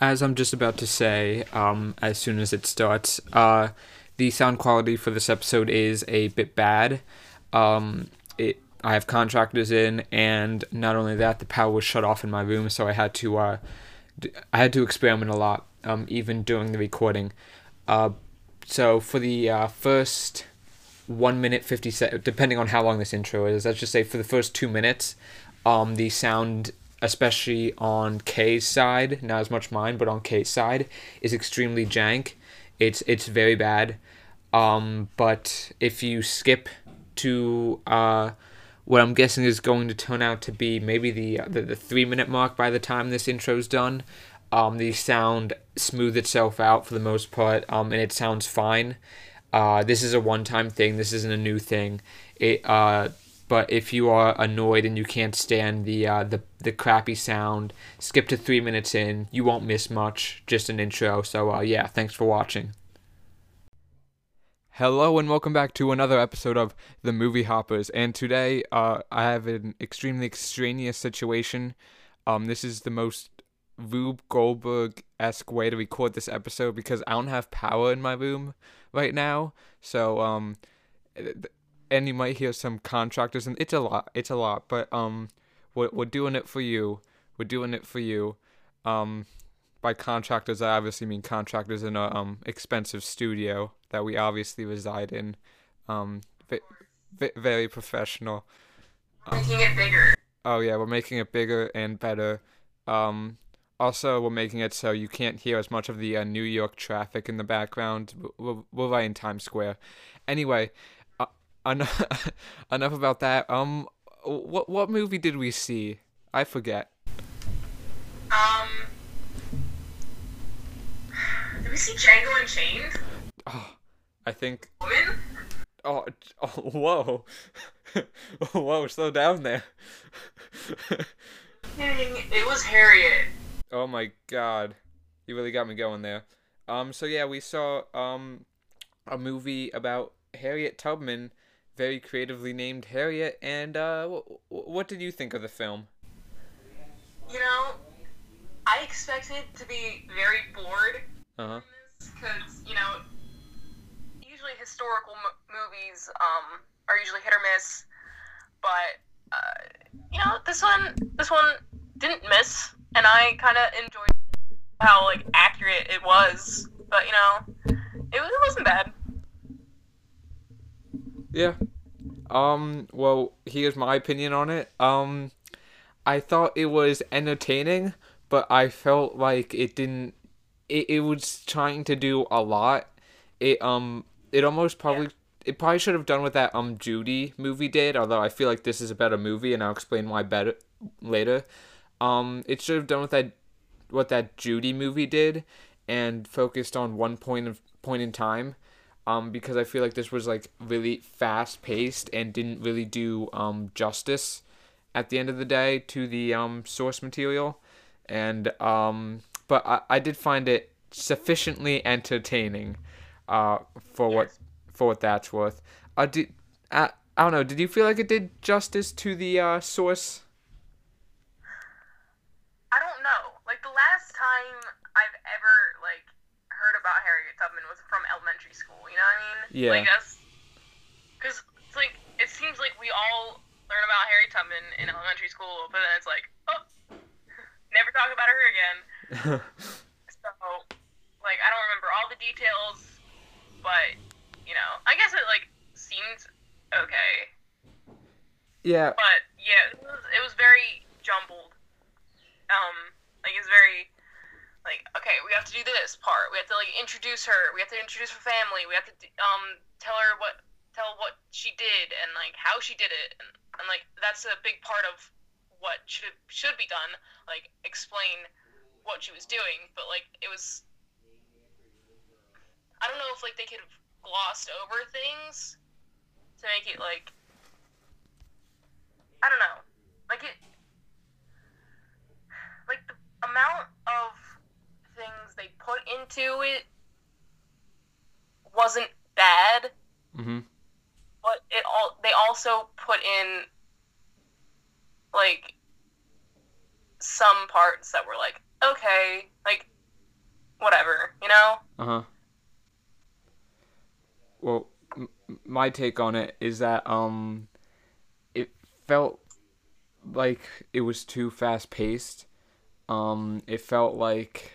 as I'm just about to say, um, as soon as it starts, uh, the sound quality for this episode is a bit bad. Um, it I have contractors in, and not only that, the power was shut off in my room, so I had to uh, had to experiment a lot, um, even during the recording. Uh, so for the uh, first one minute fifty seconds, depending on how long this intro is, let's just say for the first two minutes, um, the sound especially on K's side, not as much mine, but on K's side, is extremely jank. It's it's very bad. Um, but if you skip to uh, what I'm guessing is going to turn out to be maybe the the, the three minute mark by the time this intro's done, um, the sound smooth itself out for the most part, um, and it sounds fine. Uh, this is a one time thing. This isn't a new thing. It uh, but if you are annoyed and you can't stand the uh, the the crappy sound, skip to three minutes in. You won't miss much. Just an intro. So uh, yeah, thanks for watching. Hello and welcome back to another episode of the Movie Hoppers. And today, uh, I have an extremely extraneous situation. Um, this is the most Rube Goldberg esque way to record this episode because I don't have power in my room right now. So um, and you might hear some contractors and it's a lot it's a lot but um we're, we're doing it for you. We're doing it for you um by contractors. I obviously mean contractors in a um expensive studio that we obviously reside in um v- v- very professional. Making it bigger. Oh yeah we're making it bigger and better. Um also we're making it so you can't hear as much of the uh, new york traffic in the background. We're, we're right in times square. Anyway enough, enough about that. Um, what what movie did we see? I forget. Um, did we see Django Unchained? Oh, I think. Woman. Oh, oh whoa, whoa, slow down there. it was Harriet. Oh my god, you really got me going there. Um, so yeah, we saw um a movie about Harriet Tubman very creatively named Harriet. And uh, w- what did you think of the film? You know, I expected to be very bored. Uh huh. Because you know, usually historical m- movies um, are usually hit or miss, but uh, you know, this one this one didn't miss, and I kind of enjoyed how like accurate it was. But you know, it, it wasn't bad. Yeah. Um, well, here's my opinion on it. Um, I thought it was entertaining, but I felt like it didn't. It, it was trying to do a lot. It um it almost probably yeah. it probably should have done what that um Judy movie did. Although I feel like this is a better movie, and I'll explain why better later. Um, it should have done what that what that Judy movie did, and focused on one point of point in time um, because I feel like this was like really fast paced and didn't really do um, justice at the end of the day to the um, source material. And um, but I, I did find it sufficiently entertaining uh, for what for what that's worth. Uh, did, uh, I don't know. Did you feel like it did justice to the uh, source? I don't know. Like the last time I've ever like heard about Harriet Tubman was from elementary school. You know what I mean? Yeah. Like that's because it's like it seems like we all learn about Harriet Tubman in elementary school, but then it's like, oh, never talk about her again. so, like, I don't remember all the details, but you know, I guess it like seemed okay. Yeah. But yeah, it was, it was very jumbled. Um, like it's very like okay we have to do this part. We have to like introduce her. We have to introduce her family. We have to um tell her what tell what she did and like how she did it. And, and like that's a big part of what should should be done like explain what she was doing. But like it was i don't know if like they could have glossed over things to make it like i don't know. Like it like the amount of things they put into it wasn't bad. Mm-hmm. But it all they also put in like some parts that were like okay, like whatever, you know. Uh huh. Well, m- my take on it is that um, it felt like it was too fast paced. Um, it felt like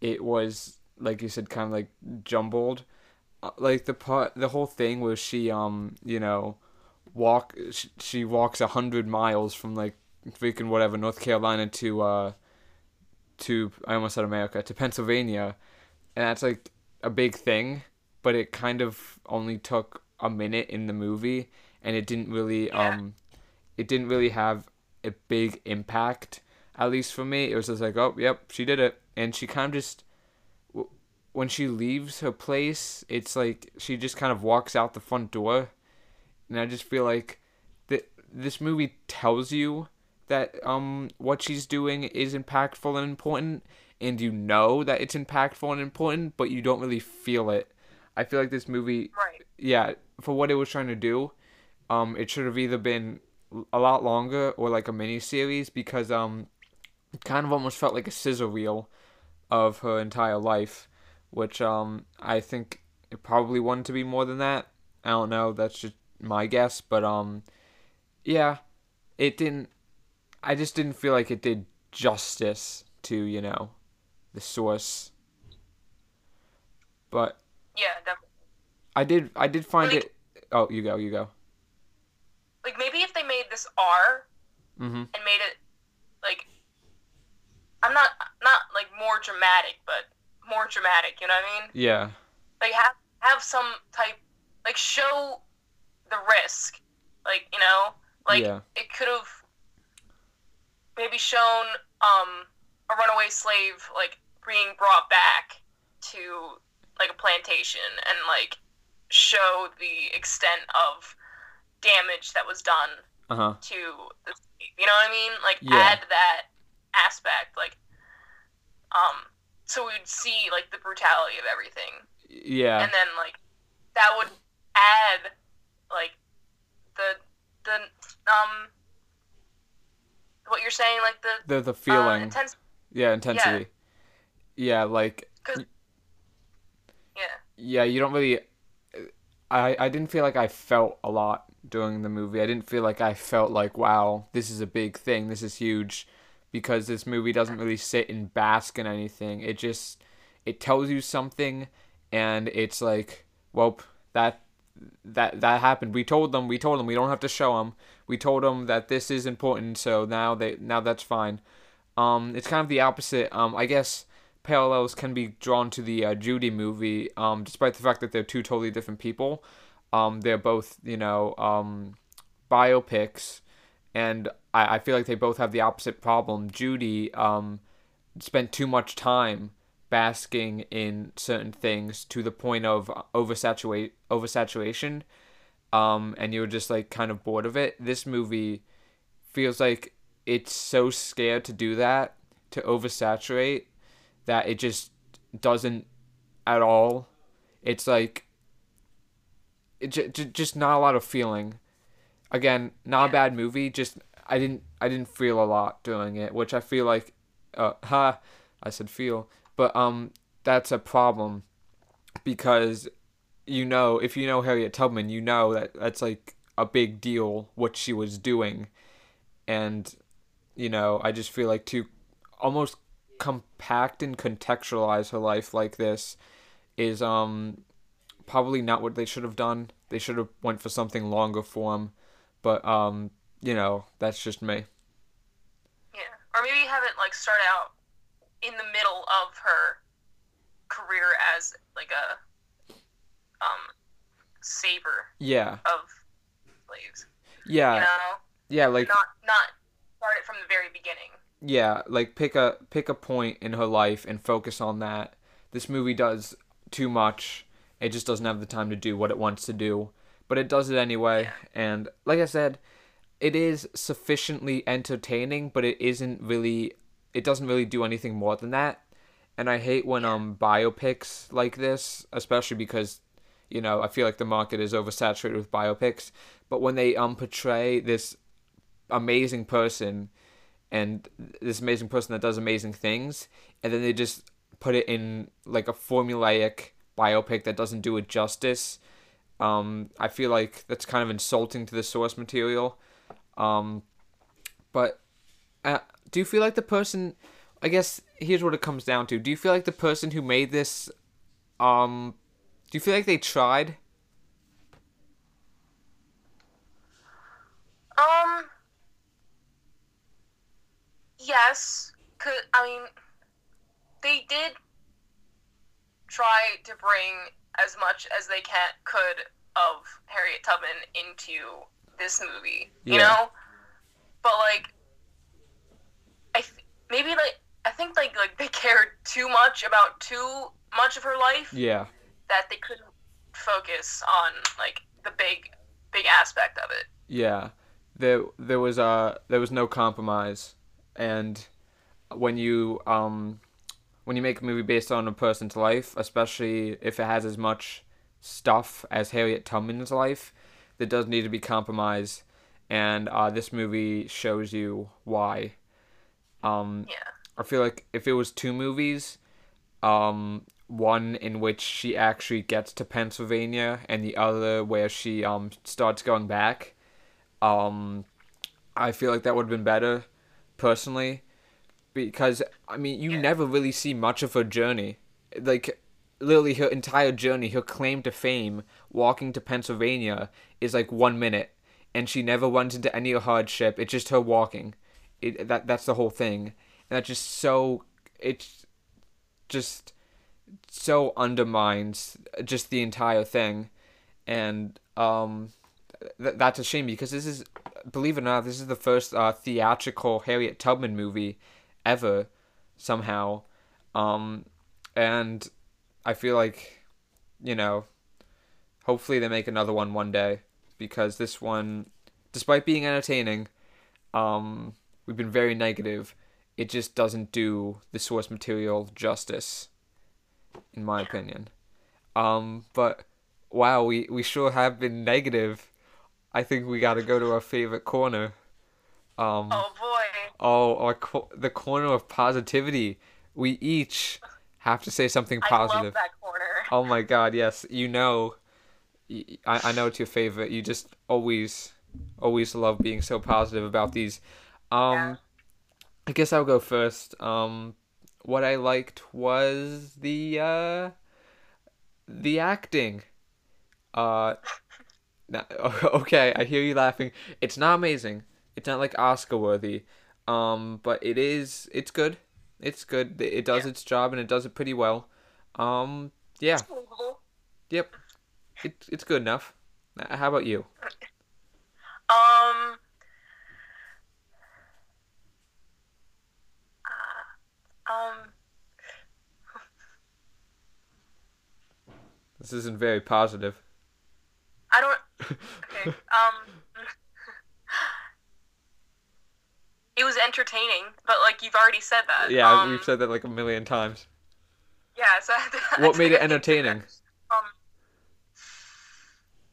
it was like you said, kind of like jumbled. Uh, like the part, the whole thing was she um, you know, walk she, she walks a hundred miles from like freaking whatever North Carolina to uh to I almost said America to Pennsylvania, and that's like a big thing, but it kind of only took a minute in the movie, and it didn't really Yeah. um, it didn't really have a big impact. At least for me, it was just like, oh, yep, she did it, and she kind of just when she leaves her place, it's like she just kind of walks out the front door, and I just feel like that this movie tells you that um what she's doing is impactful and important and you know that it's impactful and important but you don't really feel it. I feel like this movie Right. yeah for what it was trying to do um it should have either been a lot longer or like a mini series because um it kind of almost felt like a sizzle reel of her entire life which um i think it probably wanted to be more than that i don't know that's just my guess but um yeah it didn't I just didn't feel like it did justice to, you know, the source. But Yeah, definitely. I did I did find Like- it Oh, you go, you go. Like maybe if they made this R Mhm. and made it like I'm not not like more dramatic, but more dramatic. You know what I mean? Yeah. Like have have some type like show the risk. Like you know, like Yeah. it could have maybe shown um a runaway slave like being brought back to like a plantation and like show the extent of damage that was done Uh-huh. to the you know what I mean? Like Yeah. add that aspect, like um so we'd see like the brutality of everything. Yeah. And then like that would add like the the um what you're saying, like the The the uh, feeling. yeah, intensity. Yeah, like because yeah. yeah, you don't really I I didn't feel like I felt a lot during the movie. I didn't feel like I felt like wow, this is a big thing. This is huge because this movie doesn't really sit and bask in anything. It just it tells you something and it's like, well, that that that happened. We told them. We told them. We don't have to show them. We told them that this is important. So now they now that's fine. Um, it's kind of the opposite. Um, I guess parallels can be drawn to the uh, Judy movie. Um, despite the fact that they're two totally different people. Um, they're both you know um, biopics, and I, I feel like they both have the opposite problem. Judy um, spent too much time basking in certain things to the point of oversaturate oversaturation. Um and you're just like kind of bored of it. This movie feels like it's so scared to do that to oversaturate that it just doesn't at all. It's like it j- j- just not a lot of feeling again not a bad movie just i didn't i didn't feel a lot doing it which i feel like uh ha i said feel but um that's a problem because you know if you know harriet tubman you know that that's like a big deal what she was doing. And you know i just feel like to almost compact and contextualize her life like this is um probably not what they should have done. They should have went for something longer form but um you know that's just me Yeah. Or maybe you have it like start out in the middle of her career as like a um saver yeah of slaves. yeah You know? yeah like not not start it from the very beginning. yeah like pick a pick a point in her life and focus on that this movie does too much it just doesn't have the time to do what it wants to do but it does it anyway and like i said it is sufficiently entertaining but it isn't really it doesn't really do anything more than that and i hate when um biopics like this especially because you know i feel like the market is oversaturated with biopics but when they um portray this amazing person and this amazing person that does amazing things and then they just put it in like a formulaic biopic that doesn't do it justice. Um, I feel like that's kind of insulting to the source material. Um, but uh, do you feel like the person? I guess here's what it comes down to. Do you feel like the person who made this, um, do you feel like they tried? Um. Yes, cause I mean, they did try to bring as much as they can could of Harriet Tubman into this movie. You Yeah. know, but like, I th- maybe like I think like like they cared too much about too much of her life Yeah. that they couldn't focus on like the big big aspect of it. Yeah, there there was uh there was no compromise, and when you um when you make a movie based on a person's life, especially if it has as much stuff as Harriet Tubman's life, that does need to be compromised. and uh, this movie shows you why. Um, Yeah. I feel like if it was two movies, um, one in which she actually gets to Pennsylvania and the other where she um starts going back, um, I feel like that would have been better, personally, because I mean you Yeah. never really see much of her journey, like literally her entire journey, her claim to fame, walking to Pennsylvania is like one minute, and she never runs into any hardship. It's just her walking. It that that's the whole thing, and that's just so it's just so undermines just the entire thing, and um, th- that's a shame because this is, believe it or not, this is the first uh, theatrical Harriet Tubman movie ever, somehow, um, and I feel like, you know, hopefully they make another one one day because this one, despite being entertaining, um, we've been very negative. It just doesn't do the source material justice, in my opinion. Um, but wow, we we sure have been negative. I think we got to go to our favorite corner. Um, Oh boy. Oh, our co- the corner of positivity. We each have to say something I positive. love that corner. Oh my god, yes. You know, I, I know it's your favorite. You just always, always love being so positive about these. Um, Yeah. I guess I'll go first. Um, what I liked was the, uh, the acting. Uh, okay, I hear you laughing. It's not amazing. It's not like Oscar worthy. Um, but it is, it's good. It's good. It does Yeah. its job and it does it pretty well. Um, yeah. Believable. Yep. It, it's good enough. Uh, How about you? Um. uh, um. This isn't very positive. I don't. Okay. Um. It was entertaining, but like you've already said that. Yeah, Um, we've said that like a million times. Yeah. So What made it had to think of entertaining? Um.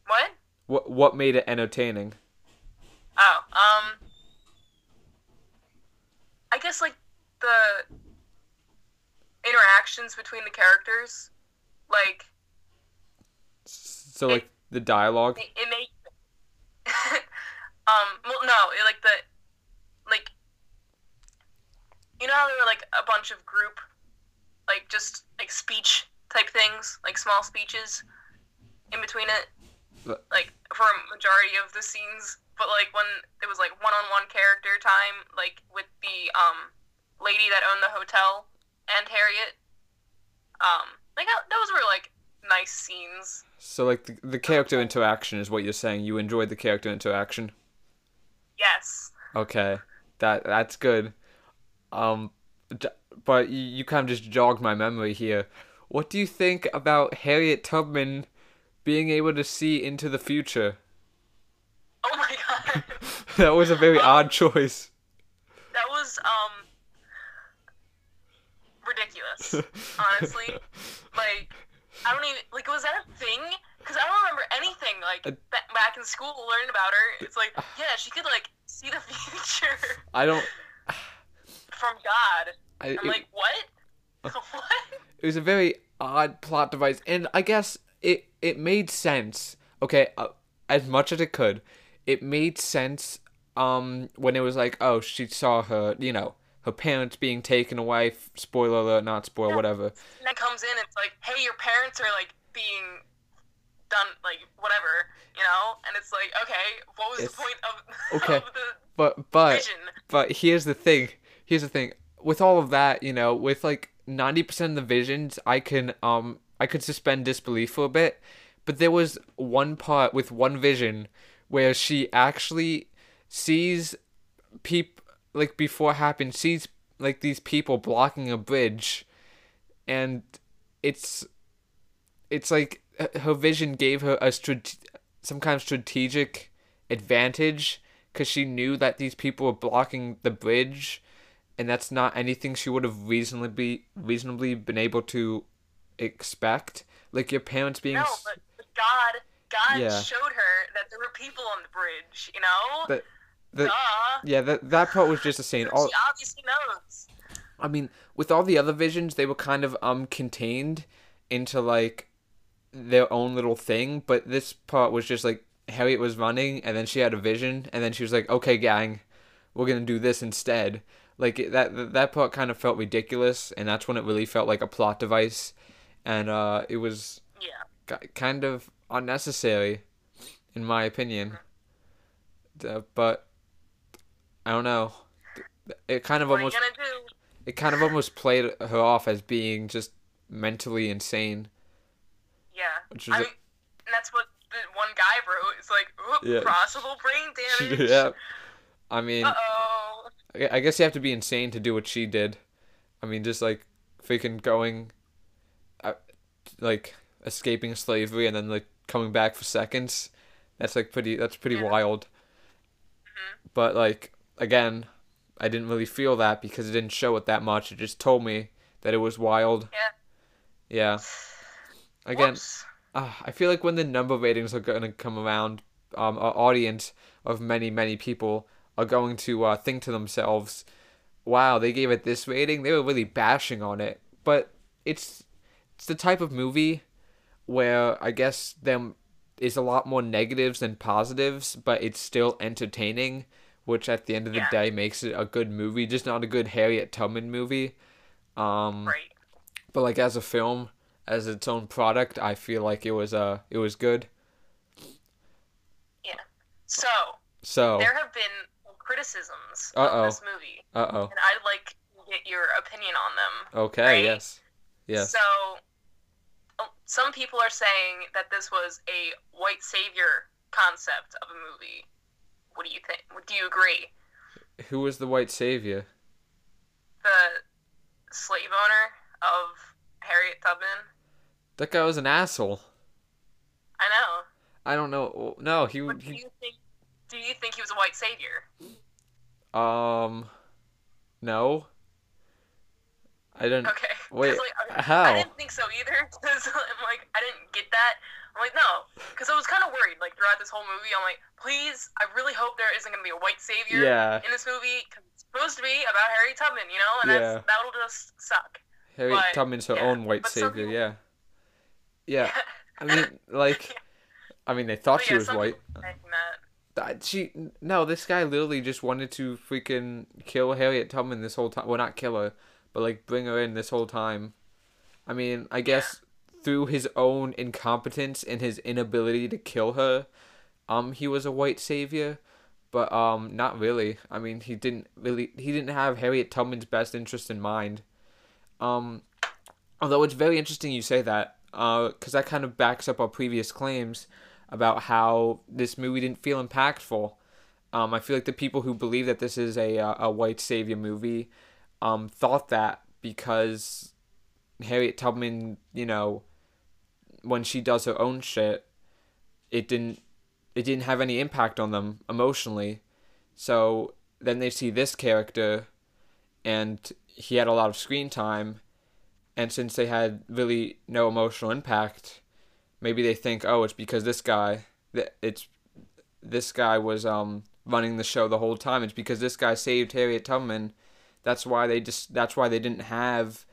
What? What what made it entertaining? Oh. Um. I guess like the interactions between the characters, like So like the dialogue. it, it made um well no it, like the like you know how there were like a bunch of group like just like speech type things like small speeches in between it like for a majority of the scenes but like when it was like one-on-one character time like with the um lady that owned the hotel and harriet um like that- those were like nice scenes So like the, the character interaction is what you're saying. You enjoyed the character interaction. yes Okay, that that's good. Um, but you, you kind of just jogged my memory here. What do you think about Harriet Tubman being able to see into the future? oh my god that was a very odd choice. That was um ridiculous. Honestly, like I don't even like was that a thing? Because I don't remember anything like back in school learning about her. It's like yeah, she could like see the future I don't. From God. I, I'm it- like what? what? it was a very odd plot device, and I guess it it made sense. Okay, uh, as much as it could, it made sense. Um, when it was like, oh, she saw her, you know, her parents being taken away. Spoiler alert, not spoiler, whatever. And then comes in, it's like, hey, your parents are like being done, like whatever, you know. And it's like, okay, what was It's- the point of, okay, of the But but vision? but here's the thing. Here's the thing. With all of that, you know, with like ninety percent of the visions, I can um I could suspend disbelief for a bit. But there was one part with one vision where she actually sees peop like before it happened sees like these people blocking a bridge, and it's it's like her vision gave her a strate- some kind of strategic advantage because she knew that these people were blocking the bridge and that's not anything she would have reasonably be, reasonably been able to expect like your parents being No, but, God, God Yeah. showed her that there were people on the bridge. You know. the Duh. yeah that that part was just insane all she obviously knows. I mean, with all the other visions, they were kind of um contained into like their own little thing, but this part was just like Harriet was running and then she had a vision and then she was like, "Okay, gang, we're going to do this instead." Like that that part kind of felt ridiculous and that's when it really felt like a plot device and uh it was Yeah. ki- kind of unnecessary in my opinion. Uh, but I don't know. It kind of What almost it kind of almost played her off as being just mentally insane. Yeah. I a- mean, and that's what the one guy wrote. It's like, "Oop, Yeah. possible brain damage. yeah. I mean, Uh oh. I I guess you have to be insane to do what she did. I mean, just like freaking going, uh, like escaping slavery and then like coming back for seconds. That's like pretty. That's pretty Yeah. wild. Mm-hmm. But like again, I didn't really feel that because it didn't show it that much. It just told me that it was wild. Yeah. Yeah. Again, uh, I feel like when the number ratings are going to come around, um, our audience of many, many people are going to uh, think to themselves, wow, they gave it this rating. They were really bashing on it. But it's it's the type of movie where I guess there is a lot more negatives than positives, but it's still entertaining, which at the end of the Yeah. day makes it a good movie, just not a good Harriet Tubman movie. Um, Right. but like as a film as its own product i feel like it was uh it was good Yeah. So so there have been criticisms Uh-oh. of this movie, uh-oh and I'd like to get your opinion on them. okay Right? yes yes So, oh, some people are saying that this was a white savior concept of a movie. What do you think? Do you agree? who was the white savior The slave owner of Harriet Tubman. that guy was an asshole I know. i don't know no he, But do he you think? Do you think he was a white savior? um no i didn't Okay. Wait, like, how? I didn't think so either. 'cause I'm like, I didn't get that. I'm like, no, because I was kind of worried. Like throughout this whole movie, I'm like, please, I really hope there isn't gonna be a white savior yeah in this movie. 'cause it's supposed to be about Harry Tubman, you know, and Yeah. that's that'll just suck. harriet but, tubman's her yeah, own white but savior people- yeah yeah i mean like i mean they thought she was white she no this guy literally just wanted to freaking kill harriet tubman this whole time well not kill her but like bring her in this whole time. I mean i guess through his own incompetence and his inability to kill her um he was a white savior but um not really. I mean he didn't really he didn't have harriet tubman's best interest in mind. Um although it's very interesting you say that uh because that kind of backs up our previous claims about how this movie didn't feel impactful. Um, I feel like the people who believe that this is a uh, a white savior movie, um, thought that because Harriet Tubman, you know, when she does her own shit, it didn't it didn't have any impact on them emotionally. So then they see this character, and he had a lot of screen time, and since they had really no emotional impact, maybe they think, oh, it's because this guy, it's this guy was um running the show the whole time. It's because this guy saved Harriet Tubman. That's why they just. That's why they didn't have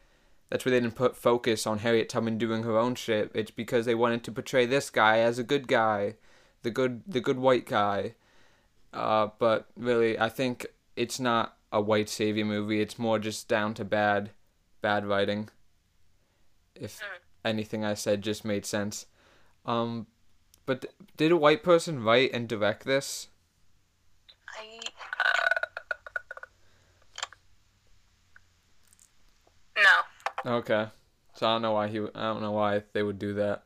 that's why they didn't put focus on Harriet Tubman doing her own shit. It's because they wanted to portray this guy as a good guy, the good the good white guy. Uh, but really, I think it's not a white savior movie. It's more just down to bad, bad writing. If Mm. anything I said just made sense. Um, but th- did a white person write and direct this? I uh... no. Okay, so I don't know why he. I don't know why they would do that.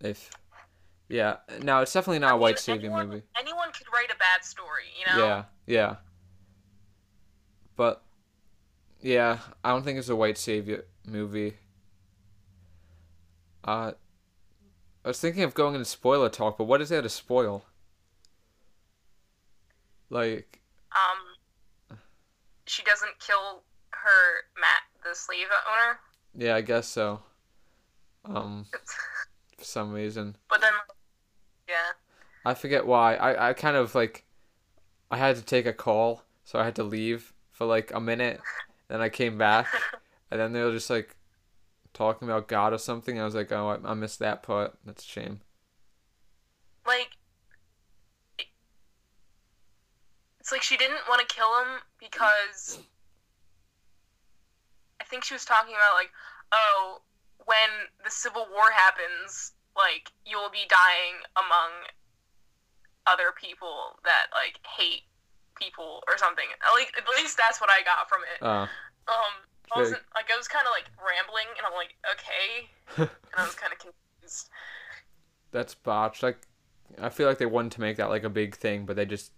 If, yeah, no, it's definitely not a white savior movie. Anyone could write a bad story, you know. Yeah, yeah. But, yeah, I don't think it's a white savior movie. Uh, I was thinking of going into spoiler talk, but what is there to spoil? Like, Um, she doesn't kill her Matt, the slave owner. yeah, I guess so. Um, for some reason. But then, yeah. I forget why. I, I kind of like I had to take a call, so I had to leave for like a minute. Then I came back, and then they were just like talking about God or something. I was like, oh, I, I missed that part. That's a shame. like it's like she didn't want to kill him because I think she was talking about like oh when the civil war happens like you'll be dying among other people that like hate people or something at least, at least that's what I got from it Uh, um I wasn't like I was kind of like rambling and I'm like okay and I was kind of confused that's botched. Like, I feel like they wanted to make that like a big thing, but they just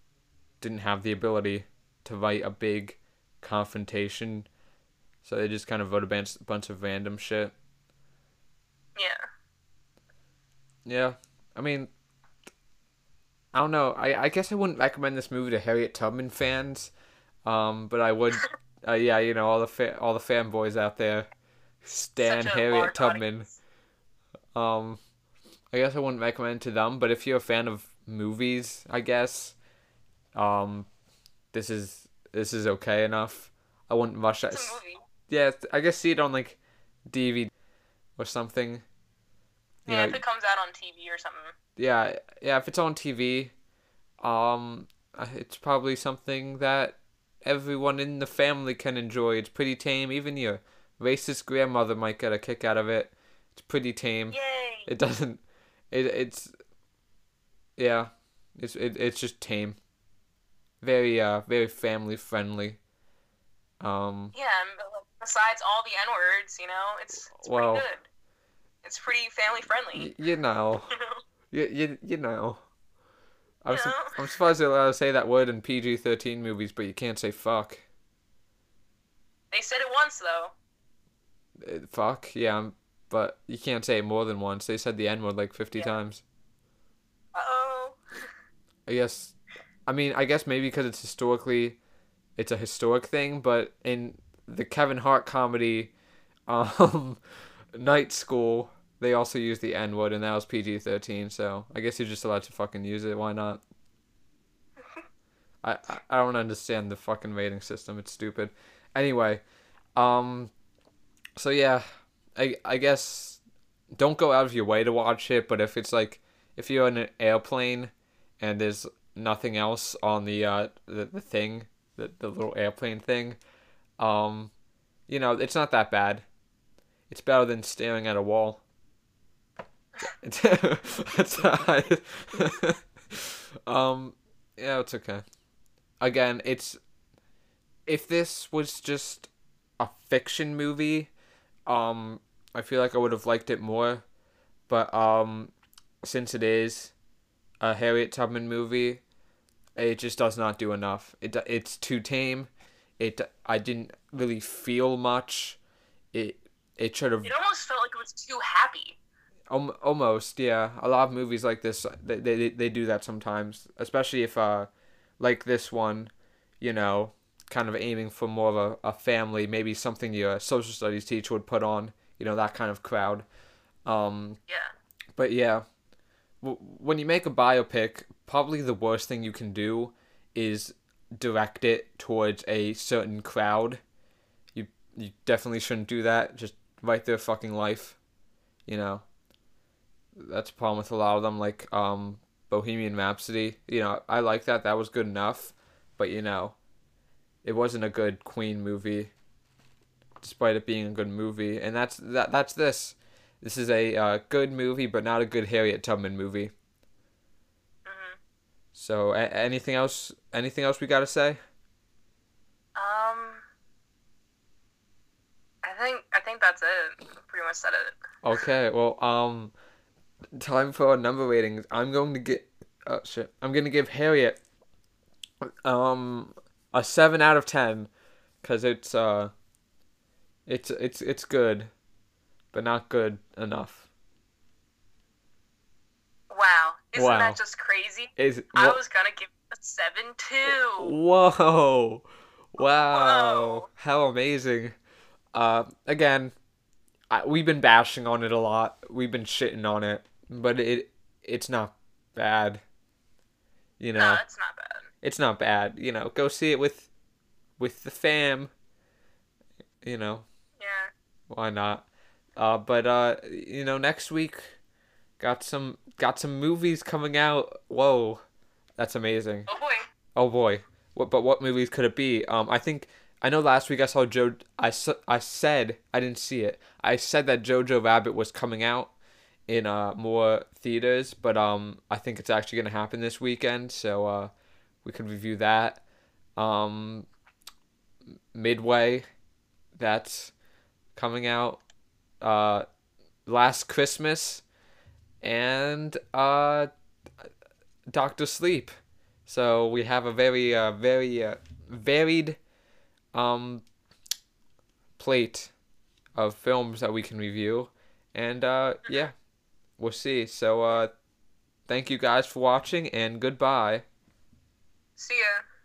didn't have the ability to write a big confrontation. So they just kind of wrote a bunch, bunch of random shit. yeah Yeah, I mean, I don't know. I, I guess I wouldn't recommend this movie to Harriet Tubman fans, um, but I would. Uh, yeah, you know all the fa- all the fanboys out there, stan Harriet Tubman. audience. Um, I guess I wouldn't recommend it to them, but if you're a fan of movies, I guess, um, this is this is okay enough. I wouldn't rush it. It's a movie. Yeah, I guess see it on like DVD or something. You Yeah, know, if it comes out on TV or something. yeah, yeah. If it's on TV, um, it's probably something that everyone in the family can enjoy. It's pretty tame. Even your racist grandmother might get a kick out of it. It's pretty tame. Yay! It doesn't. It it's. Yeah, it's it, it's just tame. Very uh very family friendly. Um. Yeah, but, besides all the N words, you know, it's, it's Well- pretty good. It's pretty family friendly. Y- you know. You know? You you, you know. I'm, You su- I'm surprised they're allowed to say that word in PG thirteen movies, but you can't say fuck. They said it once though. Uh, fuck, yeah, um, but you can't say it more than once. They said the N word like fifty Yeah. times. Uh oh. I guess. I mean, I guess maybe because it's historically, it's a historic thing. But in the Kevin Hart comedy, um, Night School, they also used the N word, and that was PG thirteen. So I guess you're just allowed to fucking use it. Why not? I, I I don't understand the fucking rating system. It's stupid. Anyway, um, so yeah, I I guess don't go out of your way to watch it. But if it's like if you're in an airplane and there's nothing else on the uh the, the thing the, the little airplane thing um you know it's not that bad it's better than staring at a wall um yeah it's okay again it's if this was just a fiction movie um i feel like i would have liked it more but um since it is a Harriet Tubman movie, it just does not do enough. It it's too tame. It I didn't really feel much. It it should have It almost felt like it was too happy. Um, almost yeah. A lot of movies like this they, they they do that sometimes, especially if uh like this one, you know, kind of aiming for more of a, a family, maybe something your social studies teacher would put on, you know, that kind of crowd. Um Yeah. but yeah, w- when you make a biopic, probably the worst thing you can do is direct it towards a certain crowd. You you definitely shouldn't do that. Just write their fucking life. You know. That's a problem with a lot of them, like um, Bohemian Rhapsody. You know, I like that. That was good enough, but you know, it wasn't a good Queen movie, despite it being a good movie. And that's that. That's this. This is a uh, good movie, but not a good Harriet Tubman movie. Mhm. So, a- anything else? Anything else we gotta say? Um, I think I think that's it. Pretty much said it. Okay, well, um, time for our number ratings. I'm going to get, oh shit, I'm gonna give Harriet, um, a seven out of ten, cause it's uh, it's it's it's good, but not good enough. Wow, isn't Wow. that just crazy? Is I was gonna give it a seven too. Whoa, wow, Whoa. how amazing. Uh, again, I, we've been bashing on it a lot. We've been shitting on it, but it it's not bad. You know. No, it's not bad. it's not bad. You know, go see it with with the fam. You know, Yeah. why not? Uh, but uh, you know, next week got some got some movies coming out. Whoa, that's amazing. Oh boy. Oh boy, what? But what movies could it be? Um, I think I know. Last week I saw Joe. I I said I didn't see it. I said that Jojo Rabbit was coming out in uh more theaters, but um, I think it's actually gonna happen this weekend. So uh, we could review that. Um, Midway, that's coming out. Uh, Last Christmas, and uh, Doctor Sleep. So we have a very, uh, very uh, varied um, plate of films that we can review, and uh, yeah, we'll see. So uh, thank you guys for watching, and goodbye. See ya.